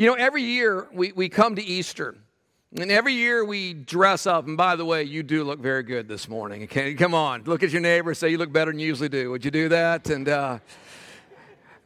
You know, every year we, we come to Easter, and every year we dress up. And by the way, you do look very good this morning. Okay, come on, look at your neighbor, say you look better than you usually do. Would you do that? And uh,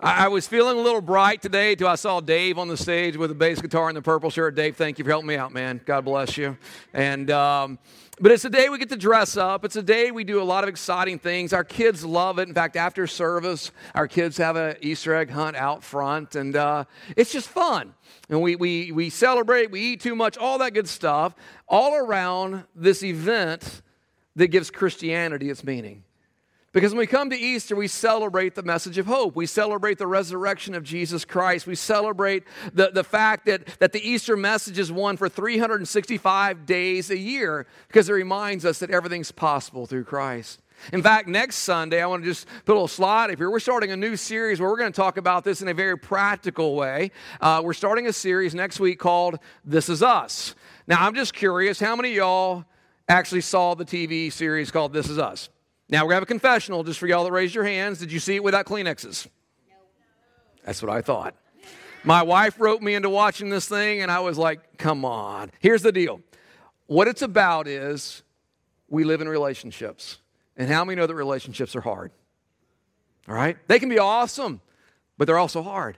I, was feeling a little bright today until I saw Dave on the stage with the bass guitar and the purple shirt. Dave, thank you for helping me out, man. God bless you. And um, but it's a day we get to dress up. It's a day we do a lot of exciting things. Our kids love it. In fact, after service, our kids have an Easter egg hunt out front, and uh, it's just fun. And we, we, we celebrate, we eat too much, all that good stuff, all around this event that gives Christianity its meaning. Because when we come to Easter, we celebrate the message of hope. We celebrate the resurrection of Jesus Christ. We celebrate the, the fact that, that the Easter message is one for 365 days a year because it reminds us that everything's possible through Christ. In fact, next Sunday, I want to just put a little slide up here. We're starting a new series where we're going to talk about this in a very practical way. Uh, we're starting a series next week called This Is Us. Now, I'm just curious how many y'all actually saw the TV series called This Is Us? Now we're going to have a confessional just for y'all that raised your hands. Did you see it without Kleenexes? That's what I thought. My wife wrote me into watching this thing, and I was like, come on. Here's the deal what it's about is we live in relationships. And how many know that relationships are hard? All right? They can be awesome, but they're also hard.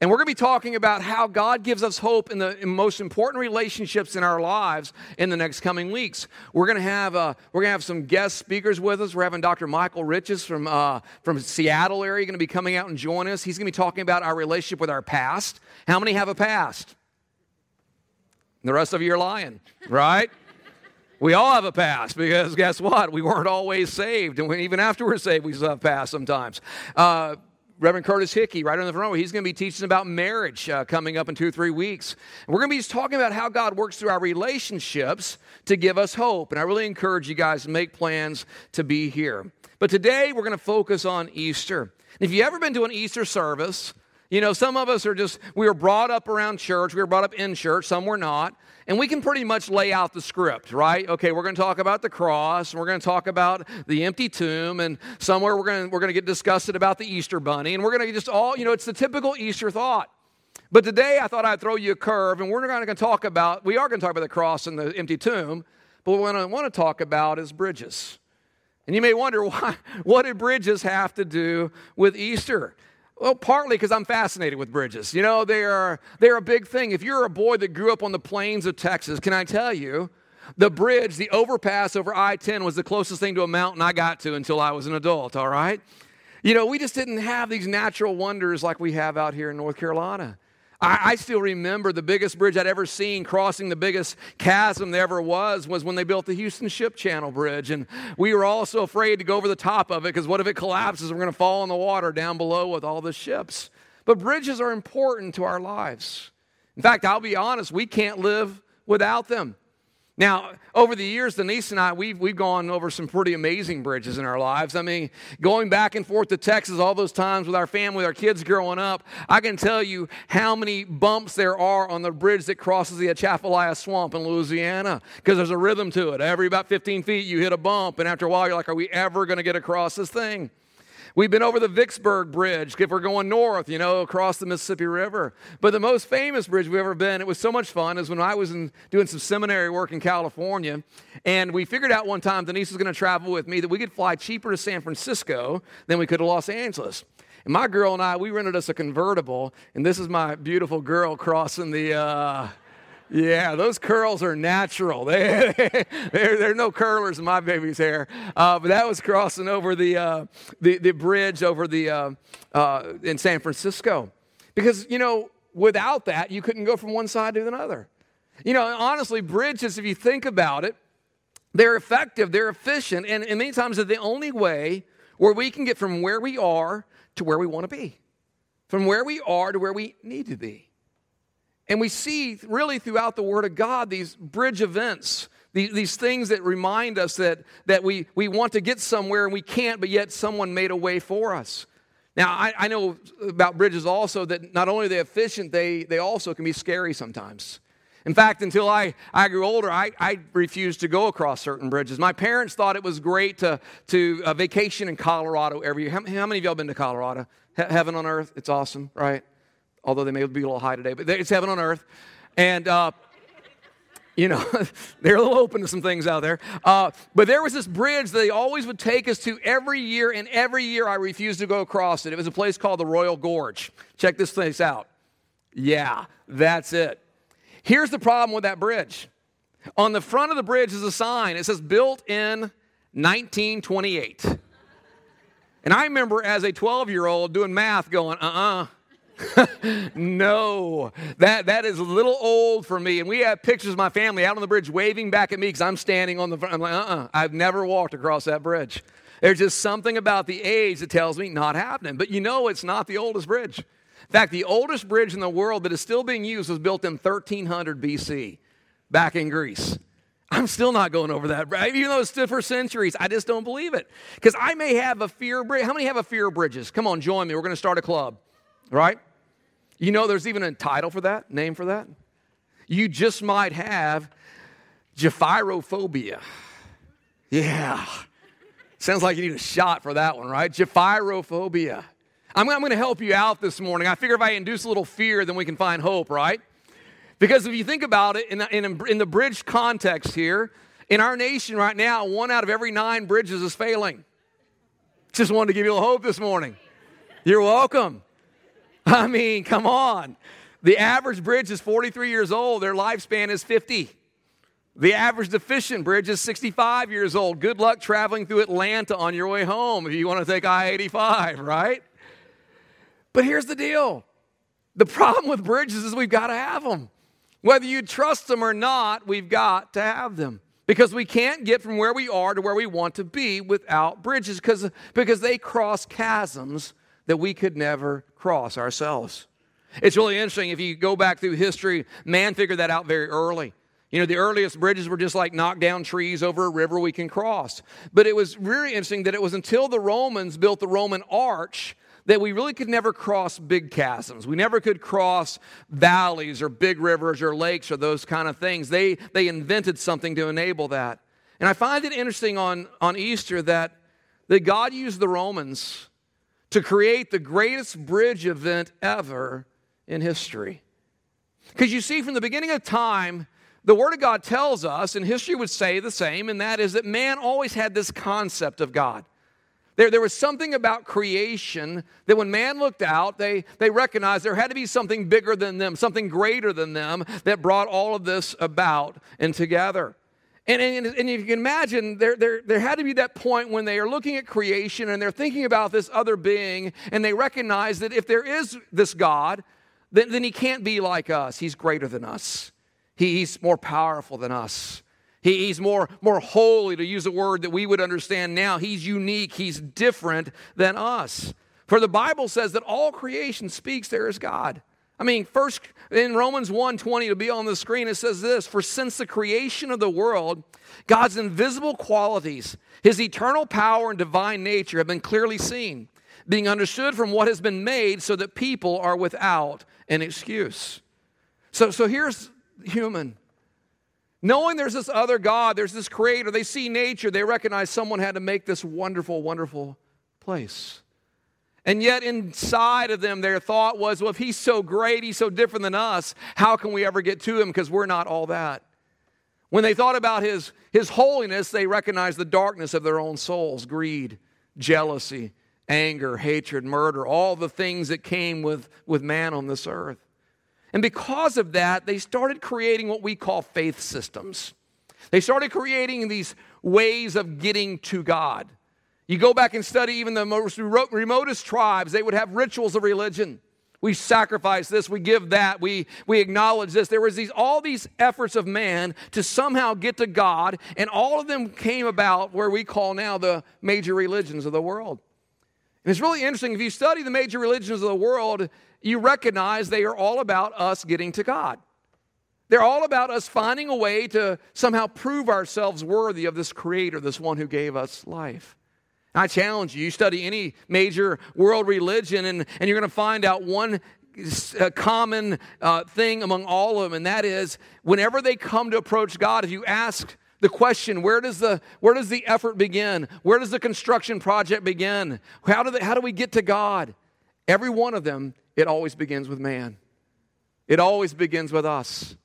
And we're going to be talking about how God gives us hope in the most important relationships in our lives in the next coming weeks. We're going to have uh, we're going to have some guest speakers with us. We're having Dr. Michael Riches from uh, from Seattle area going to be coming out and joining us. He's going to be talking about our relationship with our past. How many have a past? The rest of you are lying, right? We all have a past because guess what? We weren't always saved, and even after we're saved, we still have past sometimes. Uh, Reverend Curtis Hickey, right on the front row, he's going to be teaching about marriage uh, coming up in two or three weeks. And we're going to be just talking about how God works through our relationships to give us hope. And I really encourage you guys to make plans to be here. But today we're going to focus on Easter. If you've ever been to an Easter service, you know, some of us are just, we were brought up around church, we were brought up in church, some were not. And we can pretty much lay out the script, right? Okay, we're going to talk about the cross, we're going to talk about the empty tomb, and somewhere we're going to, we're going to get disgusted about the Easter bunny, and we're going to just all, you know, it's the typical Easter thought. But today I thought I'd throw you a curve, and we're not going to talk about, we are going to talk about the cross and the empty tomb, but what I want to talk about is bridges. And you may wonder, why, what did bridges have to do with Easter? Well, partly because I'm fascinated with bridges. You know, they are, they're a big thing. If you're a boy that grew up on the plains of Texas, can I tell you, the bridge, the overpass over I 10 was the closest thing to a mountain I got to until I was an adult, all right? You know, we just didn't have these natural wonders like we have out here in North Carolina. I, still remember the biggest bridge I'd ever seen crossing the biggest chasm there ever was was when they built the Houston Ship Channel Bridge. And we were all so afraid to go over the top of it because what if it collapses? We're going to fall in the water down below with all the ships. But bridges are important to our lives. In fact, I'll be honest, we can't live without them. Now, over the years, Denise and I, we've, we've gone over some pretty amazing bridges in our lives. I mean, going back and forth to Texas all those times with our family, our kids growing up, I can tell you how many bumps there are on the bridge that crosses the Atchafalaya Swamp in Louisiana because there's a rhythm to it. Every about 15 feet, you hit a bump, and after a while, you're like, are we ever going to get across this thing? We've been over the Vicksburg Bridge if we're going north, you know, across the Mississippi River. But the most famous bridge we've ever been, it was so much fun, is when I was in, doing some seminary work in California. And we figured out one time Denise was going to travel with me that we could fly cheaper to San Francisco than we could to Los Angeles. And my girl and I, we rented us a convertible, and this is my beautiful girl crossing the. Uh, yeah, those curls are natural. They, there, there are no curlers in my baby's hair. Uh, but that was crossing over the, uh, the, the, bridge over the, uh, uh, in San Francisco. Because, you know, without that, you couldn't go from one side to another. You know, honestly, bridges, if you think about it, they're effective, they're efficient, and, and many times they're the only way where we can get from where we are to where we want to be, from where we are to where we need to be. And we see really throughout the Word of God these bridge events, these, these things that remind us that, that we, we want to get somewhere and we can't, but yet someone made a way for us. Now, I, I know about bridges also that not only are they efficient, they, they also can be scary sometimes. In fact, until I, I grew older, I, I refused to go across certain bridges. My parents thought it was great to, to uh, vacation in Colorado every year. How, how many of y'all been to Colorado? He- heaven on earth, it's awesome, right? Although they may be a little high today, but it's heaven on earth. And, uh, you know, they're a little open to some things out there. Uh, but there was this bridge that they always would take us to every year, and every year I refused to go across it. It was a place called the Royal Gorge. Check this place out. Yeah, that's it. Here's the problem with that bridge. On the front of the bridge is a sign. It says built in 1928. And I remember as a 12 year old doing math going, uh uh-uh. uh no, that, that is a little old for me. And we have pictures of my family out on the bridge waving back at me because I'm standing on the front. I'm like, uh uh-uh, uh, i have never walked across that bridge. There's just something about the age that tells me not happening. But you know, it's not the oldest bridge. In fact, the oldest bridge in the world that is still being used was built in 1300 BC back in Greece. I'm still not going over that, right? Even though it stood for centuries, I just don't believe it. Because I may have a fear bridge. How many have a fear of bridges? Come on, join me. We're going to start a club, right? You know, there's even a title for that, name for that. You just might have Gephyrophobia. Yeah. Sounds like you need a shot for that one, right? Gephyrophobia. I'm, I'm going to help you out this morning. I figure if I induce a little fear, then we can find hope, right? Because if you think about it in in, in the bridge context here, in our nation right now, one out of every nine bridges is failing. Just wanted to give you a hope this morning. You're welcome. I mean, come on. The average bridge is 43 years old, their lifespan is 50. The average deficient bridge is 65 years old. Good luck traveling through Atlanta on your way home if you want to take I 85, right? But here's the deal the problem with bridges is we've got to have them. Whether you trust them or not, we've got to have them. Because we can't get from where we are to where we want to be without bridges because, because they cross chasms that we could never cross ourselves. It's really interesting if you go back through history, man figured that out very early. You know, the earliest bridges were just like knock down trees over a river we can cross. But it was really interesting that it was until the Romans built the Roman arch that we really could never cross big chasms. We never could cross valleys or big rivers or lakes or those kind of things. They, they invented something to enable that. And I find it interesting on, on Easter that, that God used the Romans to create the greatest bridge event ever in history. Because you see, from the beginning of time, the Word of God tells us, and history would say the same, and that is that man always had this concept of God. There, there was something about creation that when man looked out, they, they recognized there had to be something bigger than them, something greater than them that brought all of this about and together. And, and, and you can imagine, there, there, there had to be that point when they are looking at creation and they're thinking about this other being, and they recognize that if there is this God, then, then he can't be like us. He's greater than us, he, he's more powerful than us. He, he's more, more holy, to use a word that we would understand now. He's unique, he's different than us. For the Bible says that all creation speaks there is God. I mean, first in Romans 1:20 to be on the screen, it says this: For since the creation of the world, God's invisible qualities, his eternal power and divine nature have been clearly seen, being understood from what has been made, so that people are without an excuse. So, so here's human. Knowing there's this other God, there's this creator, they see nature, they recognize someone had to make this wonderful, wonderful place. And yet, inside of them, their thought was, well, if he's so great, he's so different than us, how can we ever get to him? Because we're not all that. When they thought about his, his holiness, they recognized the darkness of their own souls greed, jealousy, anger, hatred, murder, all the things that came with, with man on this earth. And because of that, they started creating what we call faith systems. They started creating these ways of getting to God. You go back and study even the most remotest tribes, they would have rituals of religion. We sacrifice this, we give that, we, we acknowledge this. There was these all these efforts of man to somehow get to God, and all of them came about where we call now the major religions of the world. And it's really interesting if you study the major religions of the world, you recognize they are all about us getting to God. They're all about us finding a way to somehow prove ourselves worthy of this Creator, this one who gave us life. I challenge you, you study any major world religion, and, and you're going to find out one uh, common uh, thing among all of them, and that is whenever they come to approach God, if you ask the question where does the where does the effort begin where does the construction project begin how do, they, how do we get to god every one of them, it always begins with man. It always begins with us.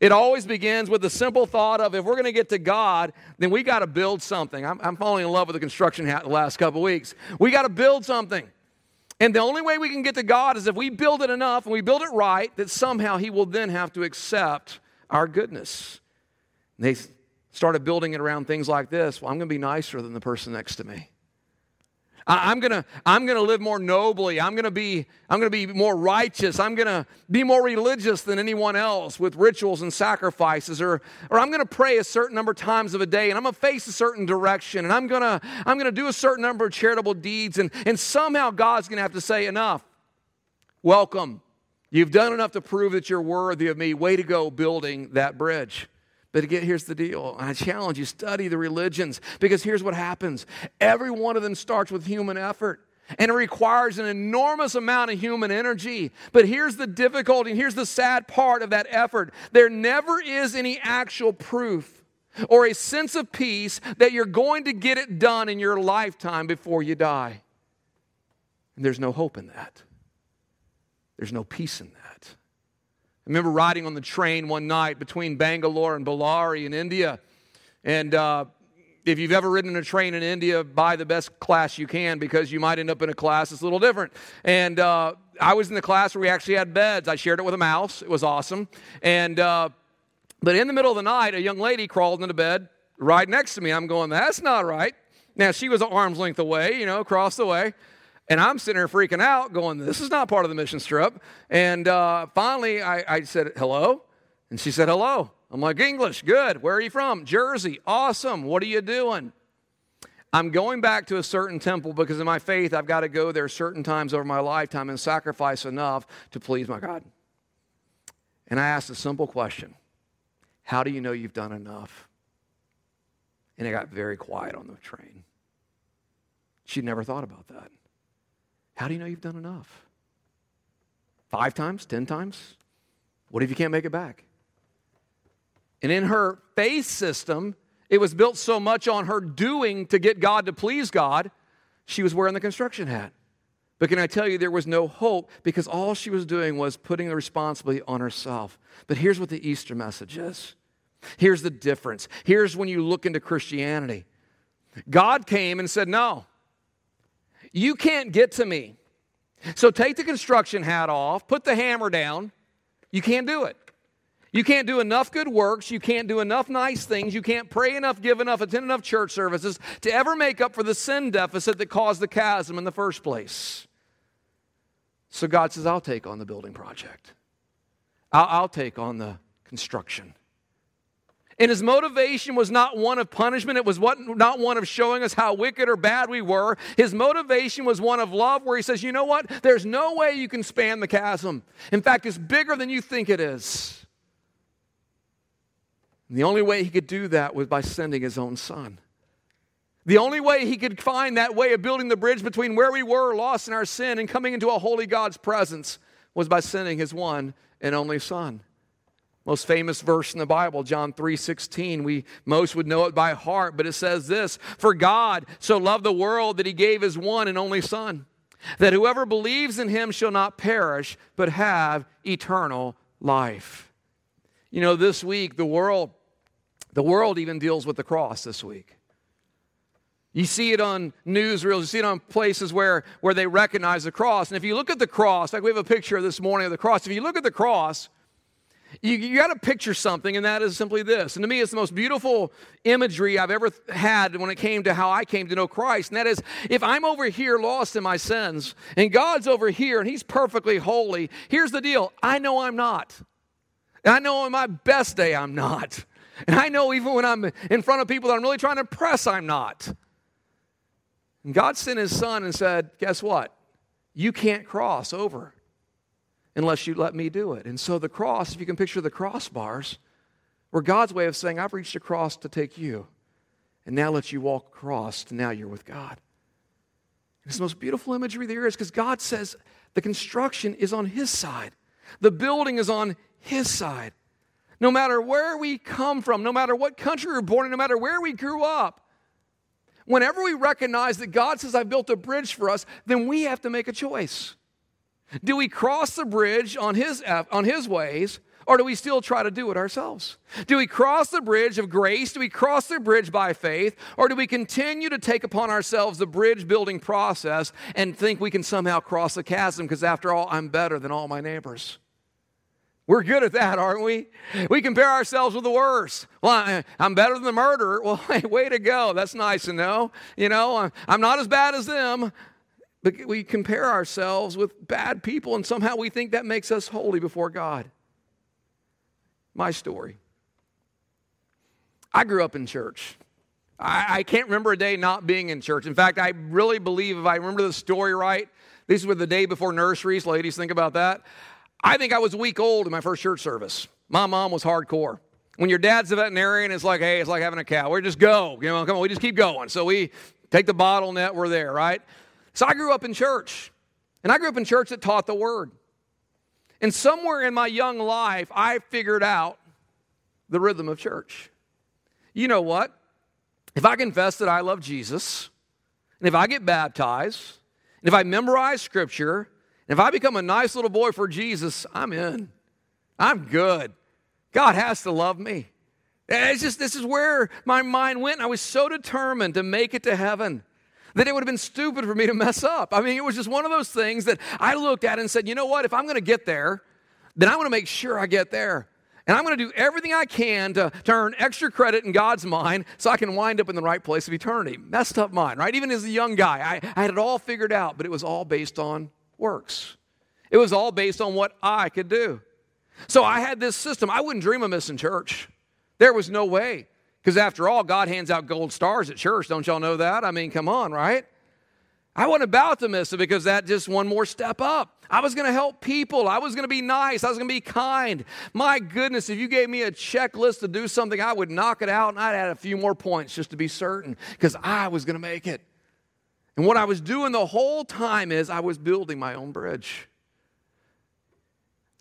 It always begins with the simple thought of if we're going to get to God, then we got to build something. I'm, I'm, falling in love with the construction hat the last couple weeks. We got to build something. And the only way we can get to God is if we build it enough and we build it right, that somehow He will then have to accept our goodness. And they started building it around things like this. Well, I'm going to be nicer than the person next to me. I'm gonna, I'm gonna live more nobly. I'm gonna be, I'm gonna be more righteous. I'm gonna be more religious than anyone else with rituals and sacrifices, or, or I'm gonna pray a certain number of times of a day, and I'm gonna face a certain direction, and I'm gonna, I'm gonna do a certain number of charitable deeds, and, and somehow God's gonna have to say, enough. Welcome. You've done enough to prove that you're worthy of me. Way to go building that bridge. But again, here's the deal. I challenge you study the religions because here's what happens. Every one of them starts with human effort. And it requires an enormous amount of human energy. But here's the difficulty, and here's the sad part of that effort. There never is any actual proof or a sense of peace that you're going to get it done in your lifetime before you die. And there's no hope in that. There's no peace in that. I remember riding on the train one night between Bangalore and Bellary in India. And uh, if you've ever ridden a train in India, buy the best class you can because you might end up in a class that's a little different. And uh, I was in the class where we actually had beds. I shared it with a mouse. It was awesome. And uh, but in the middle of the night, a young lady crawled into bed right next to me. I'm going, that's not right. Now she was an arm's length away, you know, across the way. And I'm sitting there freaking out, going, This is not part of the mission trip. And uh, finally, I, I said, Hello? And she said, Hello. I'm like, English, good. Where are you from? Jersey. Awesome. What are you doing? I'm going back to a certain temple because in my faith, I've got to go there certain times over my lifetime and sacrifice enough to please my God. And I asked a simple question How do you know you've done enough? And it got very quiet on the train. She'd never thought about that. How do you know you've done enough? Five times? Ten times? What if you can't make it back? And in her faith system, it was built so much on her doing to get God to please God, she was wearing the construction hat. But can I tell you, there was no hope because all she was doing was putting the responsibility on herself. But here's what the Easter message is here's the difference. Here's when you look into Christianity God came and said, No, you can't get to me. So take the construction hat off, put the hammer down. You can't do it. You can't do enough good works. You can't do enough nice things. You can't pray enough, give enough, attend enough church services to ever make up for the sin deficit that caused the chasm in the first place. So God says, I'll take on the building project, I'll, I'll take on the construction. And his motivation was not one of punishment. It was what, not one of showing us how wicked or bad we were. His motivation was one of love, where he says, You know what? There's no way you can span the chasm. In fact, it's bigger than you think it is. And the only way he could do that was by sending his own son. The only way he could find that way of building the bridge between where we were, lost in our sin, and coming into a holy God's presence was by sending his one and only son. Most famous verse in the Bible, John 3:16. We most would know it by heart, but it says this, "For God so loved the world that he gave his one and only son, that whoever believes in him shall not perish, but have eternal life." You know, this week the world the world even deals with the cross this week. You see it on newsreels, you see it on places where, where they recognize the cross. And if you look at the cross, like we have a picture this morning of the cross, if you look at the cross, you, you got to picture something, and that is simply this. And to me, it's the most beautiful imagery I've ever had when it came to how I came to know Christ. And that is, if I'm over here lost in my sins, and God's over here, and He's perfectly holy, here's the deal I know I'm not. And I know on my best day, I'm not. And I know even when I'm in front of people that I'm really trying to impress, I'm not. And God sent His Son and said, Guess what? You can't cross over unless you let me do it. And so the cross, if you can picture the crossbars, were God's way of saying, I've reached across to take you. And now let you walk across to now you're with God. And it's the most beautiful imagery there is because God says the construction is on His side, the building is on His side. No matter where we come from, no matter what country we're born in, no matter where we grew up, whenever we recognize that God says, I've built a bridge for us, then we have to make a choice. Do we cross the bridge on his, uh, on his ways, or do we still try to do it ourselves? Do we cross the bridge of grace? Do we cross the bridge by faith? Or do we continue to take upon ourselves the bridge building process and think we can somehow cross the chasm because, after all, I'm better than all my neighbors? We're good at that, aren't we? We compare ourselves with the worst. Well, I'm better than the murderer. Well, hey, way to go. That's nice to know. You know, I'm not as bad as them. But we compare ourselves with bad people, and somehow we think that makes us holy before God. My story. I grew up in church. I, I, can't remember a day not being in church. In fact, I really believe, if I remember the story right, these were the day before nurseries. Ladies, think about that. I think I was a week old in my first church service. My mom was hardcore. When your dad's a veterinarian, it's like, hey, it's like having a cow. We just go. You know, come on, we just keep going. So we take the bottle net, we're there, right? So I grew up in church. And I grew up in church that taught the word. And somewhere in my young life, I figured out the rhythm of church. You know what? If I confess that I love Jesus, and if I get baptized, and if I memorize scripture, and if I become a nice little boy for Jesus, I'm in. I'm good. God has to love me. It's just this is where my mind went. I was so determined to make it to heaven that it would have been stupid for me to mess up. I mean, it was just one of those things that I looked at and said, you know what? If I'm going to get there, then I want to make sure I get there. And I'm going to do everything I can to, to earn extra credit in God's mind so I can wind up in the right place of eternity. Messed up mind, right? Even as a young guy, I, I had it all figured out, but it was all based on works. It was all based on what I could do. So I had this system. I wouldn't dream of missing church. There was no way. Because after all, God hands out gold stars at church. Don't y'all know that? I mean, come on, right? I wasn't about to miss it because that just one more step up. I was going to help people. I was going to be nice. I was going to be kind. My goodness, if you gave me a checklist to do something, I would knock it out and I'd add a few more points just to be certain because I was going to make it. And what I was doing the whole time is I was building my own bridge.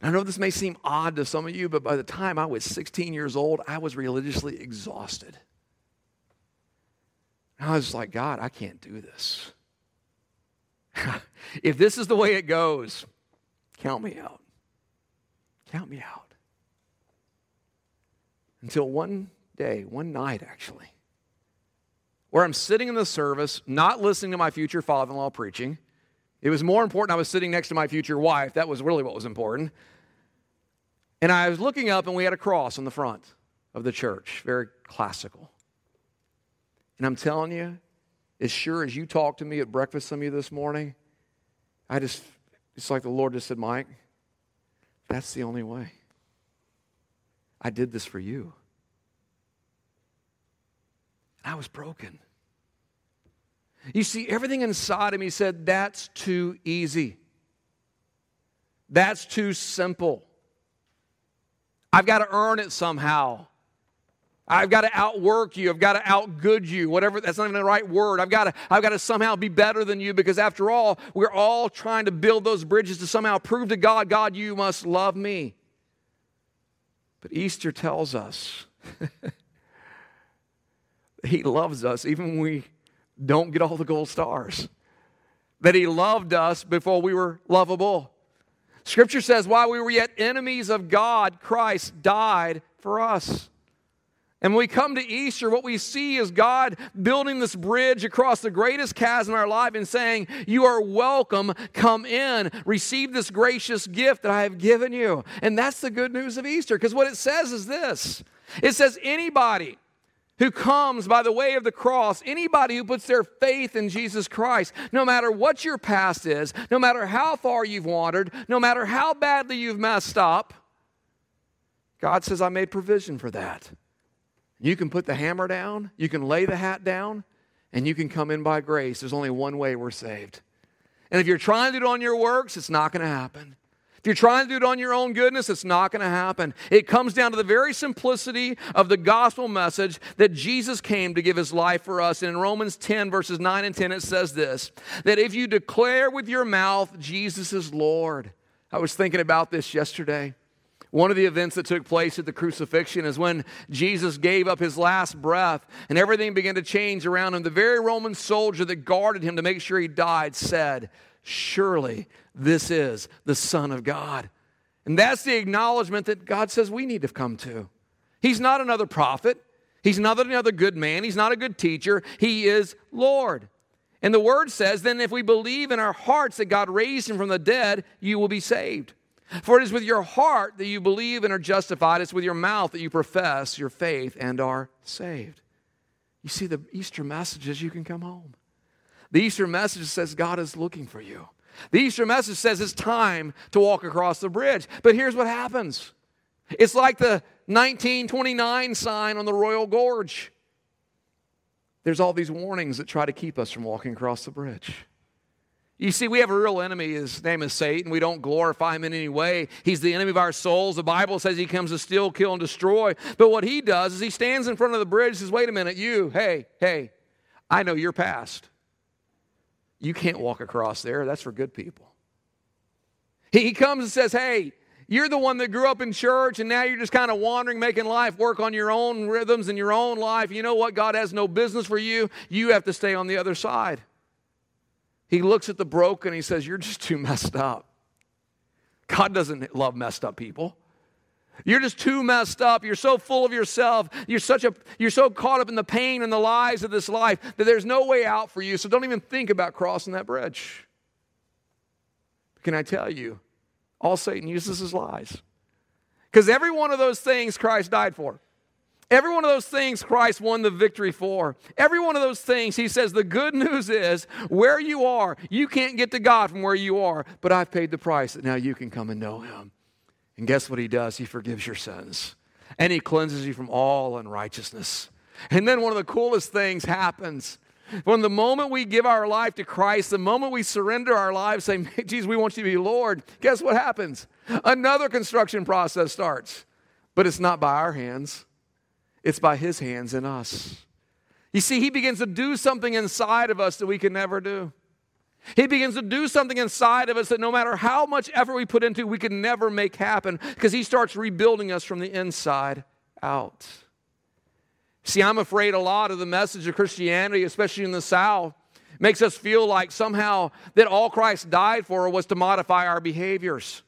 I know this may seem odd to some of you, but by the time I was 16 years old, I was religiously exhausted. And I was like, God, I can't do this. if this is the way it goes, count me out. Count me out. Until one day, one night actually, where I'm sitting in the service, not listening to my future father in law preaching. It was more important I was sitting next to my future wife. That was really what was important. And I was looking up, and we had a cross on the front of the church, very classical. And I'm telling you, as sure as you talked to me at breakfast some of you this morning, I just, it's like the Lord just said, Mike, that's the only way. I did this for you. And I was broken. You see, everything inside of me said, that's too easy. That's too simple. I've got to earn it somehow. I've got to outwork you. I've got to outgood you. Whatever, that's not even the right word. I've got to, I've got to somehow be better than you because after all, we're all trying to build those bridges to somehow prove to God, God, you must love me. But Easter tells us He loves us even when we don't get all the gold stars. That He loved us before we were lovable. Scripture says, while we were yet enemies of God, Christ died for us. And when we come to Easter, what we see is God building this bridge across the greatest chasm in our life and saying, You are welcome, come in, receive this gracious gift that I have given you. And that's the good news of Easter, because what it says is this it says, Anybody who comes by the way of the cross, anybody who puts their faith in Jesus Christ, no matter what your past is, no matter how far you've wandered, no matter how badly you've messed up, God says, I made provision for that. You can put the hammer down, you can lay the hat down, and you can come in by grace. There's only one way we're saved. And if you're trying to do it on your works, it's not going to happen. If you're trying to do it on your own goodness, it's not going to happen. It comes down to the very simplicity of the gospel message that Jesus came to give his life for us. And in Romans 10, verses 9 and 10, it says this that if you declare with your mouth Jesus is Lord. I was thinking about this yesterday. One of the events that took place at the crucifixion is when Jesus gave up his last breath and everything began to change around him. The very Roman soldier that guarded him to make sure he died said, surely this is the Son of God. And that's the acknowledgement that God says we need to come to. He's not another prophet. He's not another good man. He's not a good teacher. He is Lord. And the word says, then if we believe in our hearts that God raised him from the dead, you will be saved. For it is with your heart that you believe and are justified. It's with your mouth that you profess your faith and are saved. You see, the Easter message is you can come home. The Easter message says God is looking for you. The Easter message says it's time to walk across the bridge. But here's what happens it's like the 1929 sign on the Royal Gorge. There's all these warnings that try to keep us from walking across the bridge. You see, we have a real enemy. His name is Satan. We don't glorify him in any way. He's the enemy of our souls. The Bible says he comes to steal, kill, and destroy. But what he does is he stands in front of the bridge and says, Wait a minute, you, hey, hey, I know your past. You can't walk across there. That's for good people. He comes and says, Hey, you're the one that grew up in church and now you're just kind of wandering, making life work on your own rhythms and your own life. You know what? God has no business for you. You have to stay on the other side. He looks at the broken he says, You're just too messed up. God doesn't love messed up people. You're just too messed up. You're so full of yourself. You're such a you're so caught up in the pain and the lies of this life that there's no way out for you. So don't even think about crossing that bridge. Can I tell you, all Satan uses is lies. Because every one of those things Christ died for. Every one of those things Christ won the victory for. Every one of those things, he says, the good news is where you are, you can't get to God from where you are, but I've paid the price that now you can come and know him. And guess what he does? He forgives your sins and he cleanses you from all unrighteousness. And then one of the coolest things happens. From the moment we give our life to Christ, the moment we surrender our lives, saying, Jesus, we want you to be Lord, guess what happens? Another construction process starts. But it's not by our hands, it's by His hands in us. You see, He begins to do something inside of us that we can never do. He begins to do something inside of us that no matter how much effort we put into, we can never make happen because He starts rebuilding us from the inside out. See, I'm afraid a lot of the message of Christianity, especially in the South, makes us feel like somehow that all Christ died for was to modify our behaviors.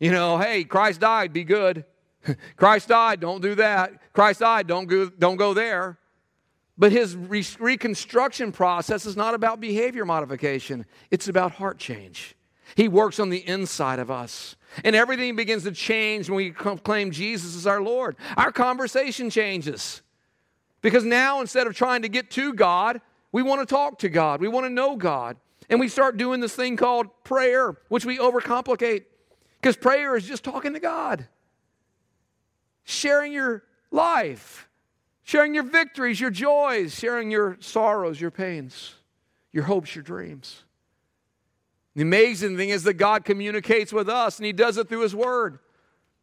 You know, hey, Christ died, be good. Christ died, don't do that. Christ died, don't go, don't go there. But his re- reconstruction process is not about behavior modification, it's about heart change. He works on the inside of us. And everything begins to change when we claim Jesus as our Lord. Our conversation changes. Because now, instead of trying to get to God, we want to talk to God. We want to know God. And we start doing this thing called prayer, which we overcomplicate. Because prayer is just talking to God, sharing your life, sharing your victories, your joys, sharing your sorrows, your pains, your hopes, your dreams. The amazing thing is that God communicates with us, and He does it through His Word.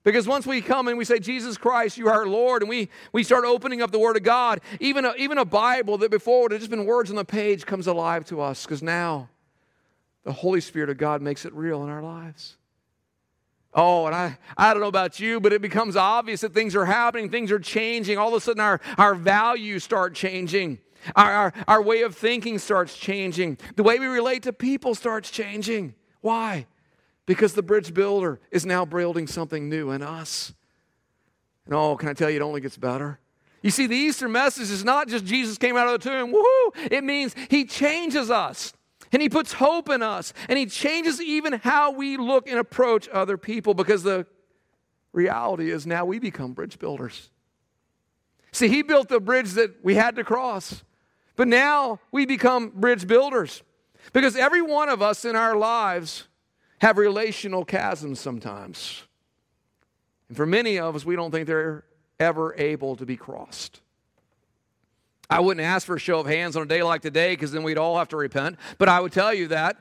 Because once we come and we say, Jesus Christ, you are our Lord, and we, we start opening up the Word of God, even a, even a Bible that before would have just been words on the page comes alive to us because now the Holy Spirit of God makes it real in our lives. Oh, and I, I don't know about you, but it becomes obvious that things are happening, things are changing. All of a sudden, our, our values start changing. Our, our, our way of thinking starts changing. The way we relate to people starts changing. Why? Because the bridge builder is now building something new in us. And oh, can I tell you, it only gets better. You see, the Easter message is not just Jesus came out of the tomb, woohoo! It means he changes us and he puts hope in us and he changes even how we look and approach other people because the reality is now we become bridge builders. See, he built the bridge that we had to cross, but now we become bridge builders because every one of us in our lives have relational chasms sometimes. And for many of us, we don't think they're ever able to be crossed. I wouldn't ask for a show of hands on a day like today because then we'd all have to repent. But I would tell you that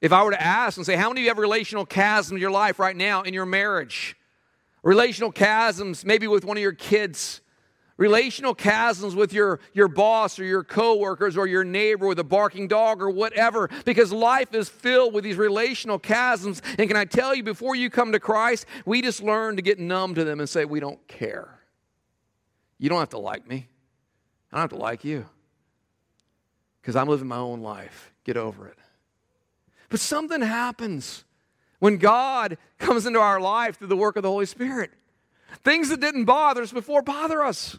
if I were to ask and say, How many of you have relational chasms in your life right now in your marriage? Relational chasms, maybe with one of your kids relational chasms with your, your boss or your coworkers or your neighbor with a barking dog or whatever, because life is filled with these relational chasms. And can I tell you, before you come to Christ, we just learn to get numb to them and say, We don't care. You don't have to like me. I don't have to like you. Because I'm living my own life. Get over it. But something happens when God comes into our life through the work of the Holy Spirit. Things that didn't bother us before bother us.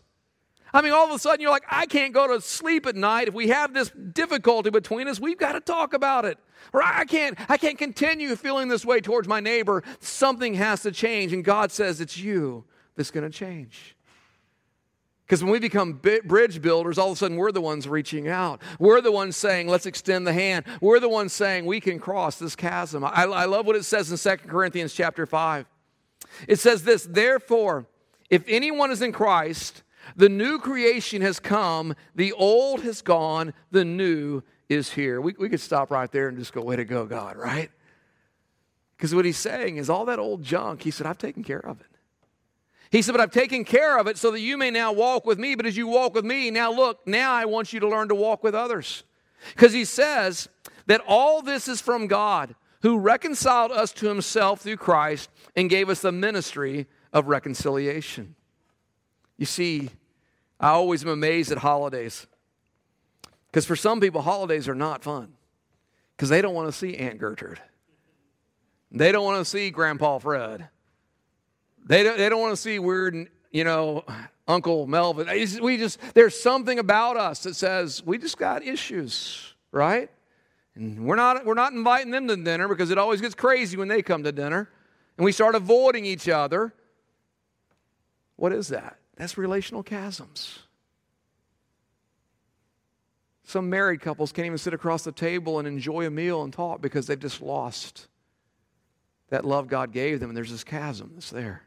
I mean, all of a sudden you're like, I can't go to sleep at night. If we have this difficulty between us, we've got to talk about it. Or I can't, I can't continue feeling this way towards my neighbor. Something has to change. And God says it's you that's going to change. Because when we become bridge builders, all of a sudden we're the ones reaching out. We're the ones saying, let's extend the hand. We're the ones saying we can cross this chasm. I, I love what it says in 2 Corinthians chapter 5. It says this, therefore, if anyone is in Christ, the new creation has come, the old has gone, the new is here. We, we could stop right there and just go, way to go, God, right? Because what he's saying is all that old junk, he said, I've taken care of it. He said, But I've taken care of it so that you may now walk with me. But as you walk with me, now look, now I want you to learn to walk with others. Because he says that all this is from God who reconciled us to himself through Christ and gave us the ministry of reconciliation. You see, I always am amazed at holidays. Because for some people, holidays are not fun because they don't want to see Aunt Gertrude. They don't want to see Grandpa Fred. They don't, they don't want to see weird, you know, Uncle Melvin. We just, there's something about us that says we just got issues, right? And we're not, we're not inviting them to dinner because it always gets crazy when they come to dinner. And we start avoiding each other. What is that? That's relational chasms. Some married couples can't even sit across the table and enjoy a meal and talk because they've just lost that love God gave them, and there's this chasm that's there.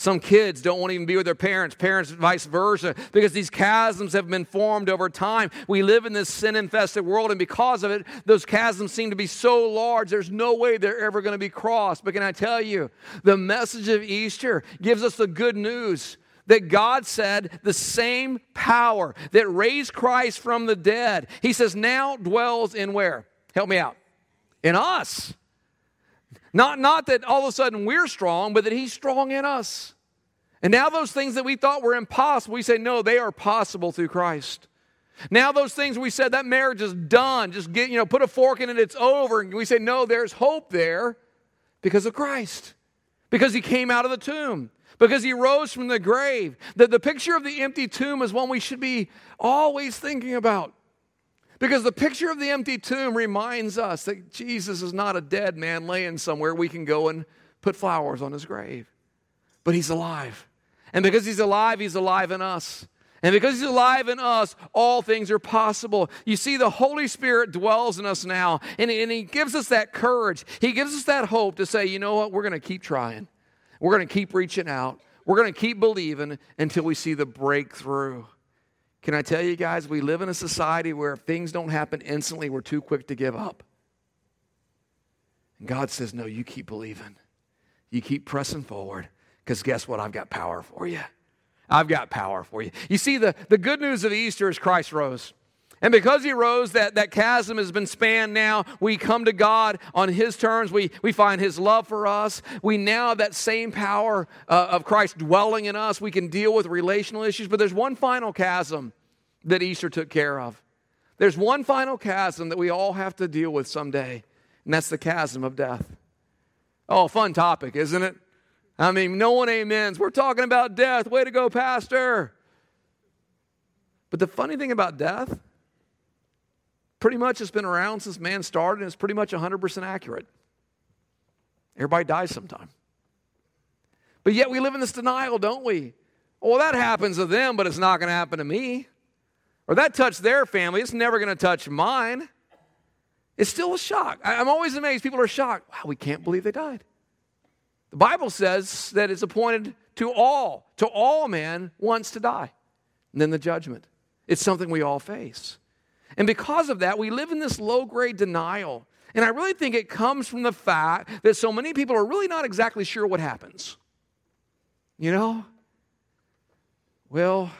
Some kids don't want to even be with their parents, parents vice versa, because these chasms have been formed over time. We live in this sin infested world, and because of it, those chasms seem to be so large, there's no way they're ever going to be crossed. But can I tell you, the message of Easter gives us the good news that God said the same power that raised Christ from the dead, He says, now dwells in where? Help me out. In us. Not, not that all of a sudden we're strong, but that He's strong in us. And now those things that we thought were impossible, we say, no, they are possible through Christ. Now those things we said that marriage is done, just get, you know, put a fork in it, it's over. And we say, no, there's hope there because of Christ. Because he came out of the tomb. Because he rose from the grave. The, the picture of the empty tomb is one we should be always thinking about. Because the picture of the empty tomb reminds us that Jesus is not a dead man laying somewhere we can go and put flowers on his grave, but he's alive. And because he's alive, he's alive in us. And because he's alive in us, all things are possible. You see, the Holy Spirit dwells in us now, and, and he gives us that courage. He gives us that hope to say, you know what, we're going to keep trying. We're going to keep reaching out. We're going to keep believing until we see the breakthrough. Can I tell you guys, we live in a society where if things don't happen instantly, we're too quick to give up. And God says, No, you keep believing. You keep pressing forward because guess what? I've got power for you. I've got power for you. You see, the, the good news of Easter is Christ rose. And because he rose, that, that chasm has been spanned now. We come to God on his terms. We, we find his love for us. We now have that same power uh, of Christ dwelling in us. We can deal with relational issues. But there's one final chasm that Easter took care of. There's one final chasm that we all have to deal with someday, and that's the chasm of death. Oh, fun topic, isn't it? I mean, no one amens. We're talking about death. Way to go, Pastor. But the funny thing about death, pretty much it's been around since man started, and it's pretty much 100% accurate. Everybody dies sometime. But yet we live in this denial, don't we? Well, that happens to them, but it's not going to happen to me. Or that touched their family, it's never going to touch mine. It's still a shock. I'm always amazed. People are shocked. Wow, we can't believe they died. The Bible says that it's appointed to all, to all men once to die, and then the judgment. It's something we all face. And because of that, we live in this low grade denial. And I really think it comes from the fact that so many people are really not exactly sure what happens. You know? Well,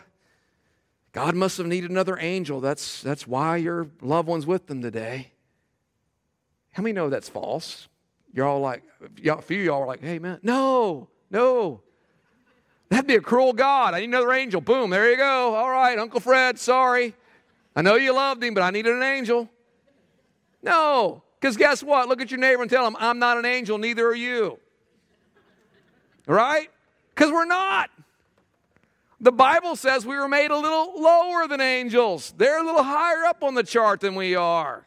God must have needed another angel. That's, that's why your loved one's with them today. How many know that's false? You're all like, a few of y'all are like, hey, man, no, no. That'd be a cruel God. I need another angel. Boom, there you go. All right, Uncle Fred, sorry. I know you loved him, but I needed an angel. No, because guess what? Look at your neighbor and tell him, I'm not an angel, neither are you. Right? Because we're not. The Bible says we were made a little lower than angels. They're a little higher up on the chart than we are.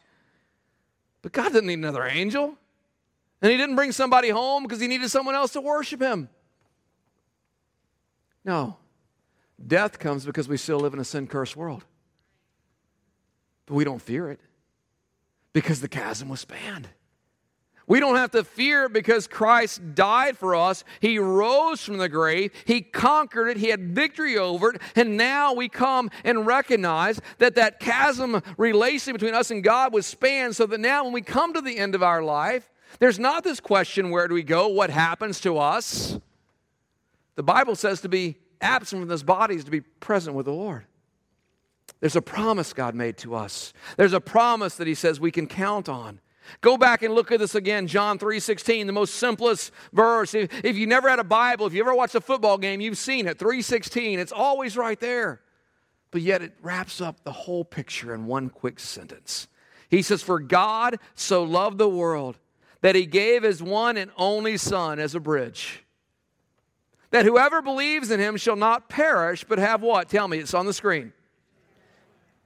But God didn't need another angel. And He didn't bring somebody home because He needed someone else to worship Him. No. Death comes because we still live in a sin cursed world. But we don't fear it because the chasm was spanned. We don't have to fear because Christ died for us. He rose from the grave. He conquered it. He had victory over it. And now we come and recognize that that chasm relation between us and God was spanned so that now when we come to the end of our life, there's not this question where do we go? What happens to us? The Bible says to be absent from this body is to be present with the Lord. There's a promise God made to us. There's a promise that He says we can count on. Go back and look at this again, John 3:16, the most simplest verse. If, if you never had a Bible, if you ever watched a football game, you've seen it. 3:16, it's always right there. But yet it wraps up the whole picture in one quick sentence. He says, For God so loved the world that he gave his one and only Son as a bridge. That whoever believes in him shall not perish, but have what? Tell me, it's on the screen.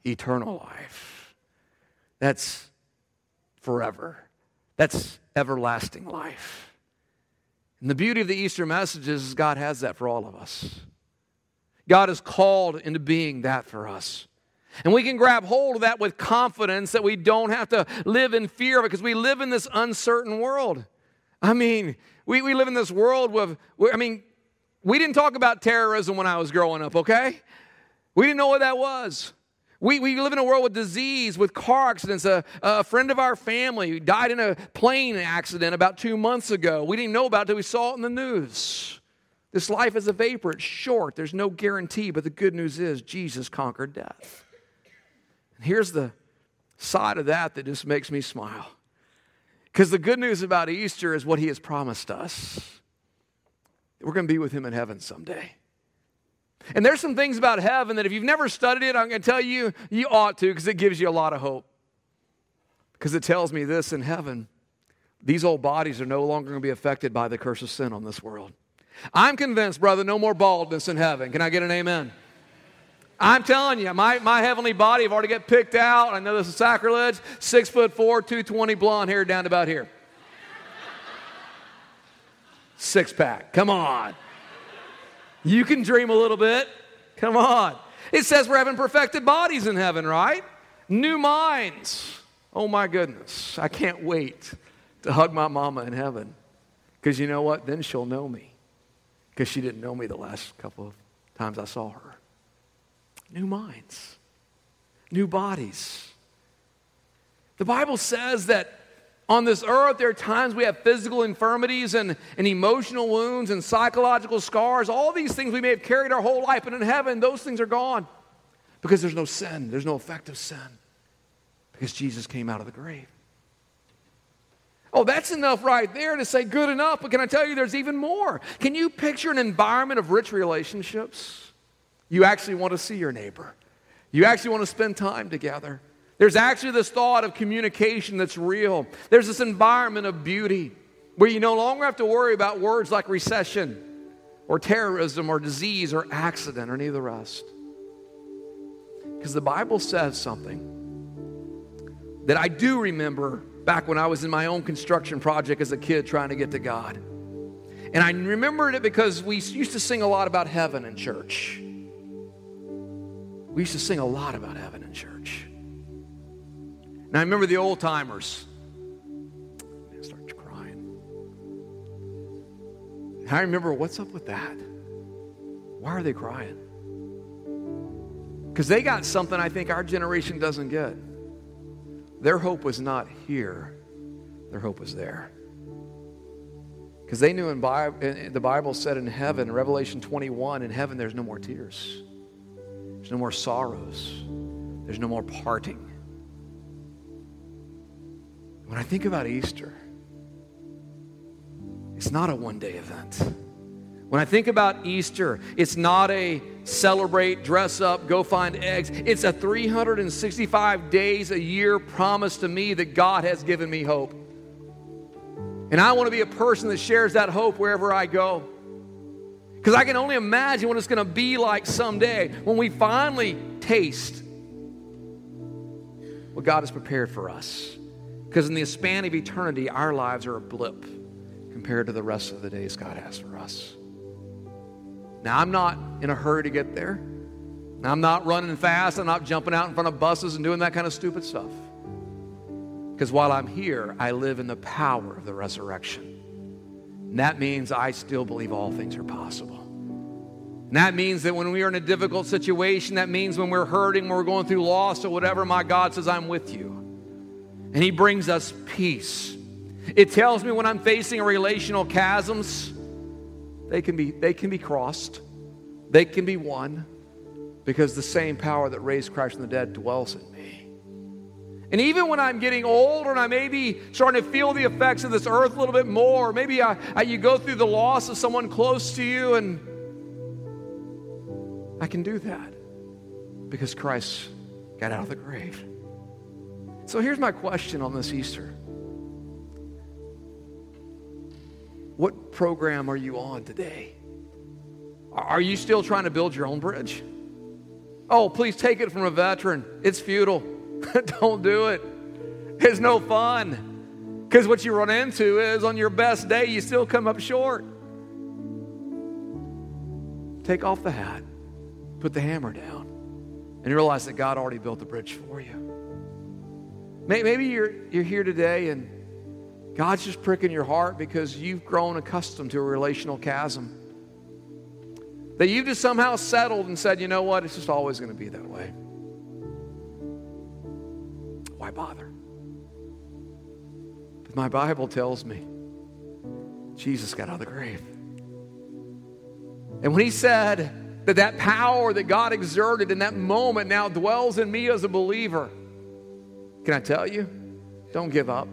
Eternal life. That's forever. That's everlasting life. And the beauty of the Easter message is God has that for all of us. God has called into being that for us. And we can grab hold of that with confidence that we don't have to live in fear of it because we live in this uncertain world. I mean, we, we live in this world with, I mean, we didn't talk about terrorism when I was growing up, okay? We didn't know what that was. We, we live in a world with disease, with car accidents. A, a friend of our family died in a plane accident about two months ago. We didn't know about it until we saw it in the news. This life is a vapor, it's short, there's no guarantee, but the good news is Jesus conquered death. And here's the side of that that just makes me smile. Because the good news about Easter is what he has promised us. We're going to be with him in heaven someday. And there's some things about heaven that if you've never studied it, I'm going to tell you, you ought to because it gives you a lot of hope. Because it tells me this in heaven, these old bodies are no longer going to be affected by the curse of sin on this world. I'm convinced, brother, no more baldness in heaven. Can I get an amen? I'm telling you, my, my heavenly body, I've already got picked out. I know this is sacrilege. Six foot four, 220 blonde hair down to about here. Six pack. Come on. You can dream a little bit. Come on. It says we're having perfected bodies in heaven, right? New minds. Oh my goodness. I can't wait to hug my mama in heaven. Because you know what? Then she'll know me. Because she didn't know me the last couple of times I saw her. New minds, new bodies. The Bible says that on this earth, there are times we have physical infirmities and, and emotional wounds and psychological scars, all these things we may have carried our whole life, but in heaven, those things are gone because there's no sin, there's no effect of sin, because Jesus came out of the grave. Oh, that's enough right there to say good enough, but can I tell you there's even more? Can you picture an environment of rich relationships? You actually want to see your neighbor, you actually want to spend time together. There's actually this thought of communication that's real. There's this environment of beauty where you no longer have to worry about words like recession or terrorism or disease or accident or any of the rest. Because the Bible says something that I do remember back when I was in my own construction project as a kid trying to get to God. And I remembered it because we used to sing a lot about heaven in church. We used to sing a lot about heaven in church. Now I remember the old timers. I start crying. I remember what's up with that? Why are they crying? Because they got something I think our generation doesn't get. Their hope was not here, their hope was there. Because they knew in, in the Bible said in heaven, Revelation 21, in heaven there's no more tears, there's no more sorrows, there's no more parting. When I think about Easter, it's not a one day event. When I think about Easter, it's not a celebrate, dress up, go find eggs. It's a 365 days a year promise to me that God has given me hope. And I want to be a person that shares that hope wherever I go. Because I can only imagine what it's going to be like someday when we finally taste what God has prepared for us. Because in the span of eternity, our lives are a blip compared to the rest of the days God has for us. Now, I'm not in a hurry to get there. Now, I'm not running fast. I'm not jumping out in front of buses and doing that kind of stupid stuff. Because while I'm here, I live in the power of the resurrection. And that means I still believe all things are possible. And that means that when we are in a difficult situation, that means when we're hurting, when we're going through loss or whatever, my God says, I'm with you. And He brings us peace. It tells me when I'm facing relational chasms, they can be, they can be crossed, they can be won, because the same power that raised Christ from the dead dwells in me. And even when I'm getting older and I may be starting to feel the effects of this earth a little bit more, maybe I, I, you go through the loss of someone close to you, and I can do that because Christ got out of the grave. So here's my question on this Easter What program are you on today? Are you still trying to build your own bridge? Oh, please take it from a veteran. It's futile. Don't do it. It's no fun. Because what you run into is on your best day, you still come up short. Take off the hat, put the hammer down, and realize that God already built the bridge for you. Maybe you're, you're here today and God's just pricking your heart because you've grown accustomed to a relational chasm. That you've just somehow settled and said, you know what, it's just always going to be that way. Why bother? But my Bible tells me Jesus got out of the grave. And when he said that that power that God exerted in that moment now dwells in me as a believer, can I tell you? Don't give up.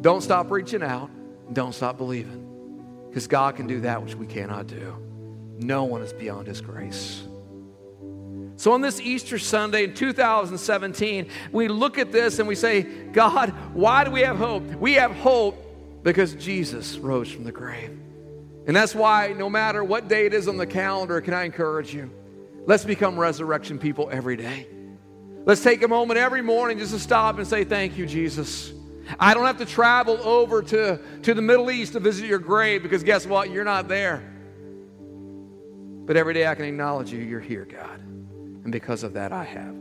Don't stop reaching out. Don't stop believing. Because God can do that which we cannot do. No one is beyond His grace. So, on this Easter Sunday in 2017, we look at this and we say, God, why do we have hope? We have hope because Jesus rose from the grave. And that's why, no matter what day it is on the calendar, can I encourage you? Let's become resurrection people every day. Let's take a moment every morning just to stop and say, Thank you, Jesus. I don't have to travel over to, to the Middle East to visit your grave because guess what? You're not there. But every day I can acknowledge you, you're here, God. And because of that, I have.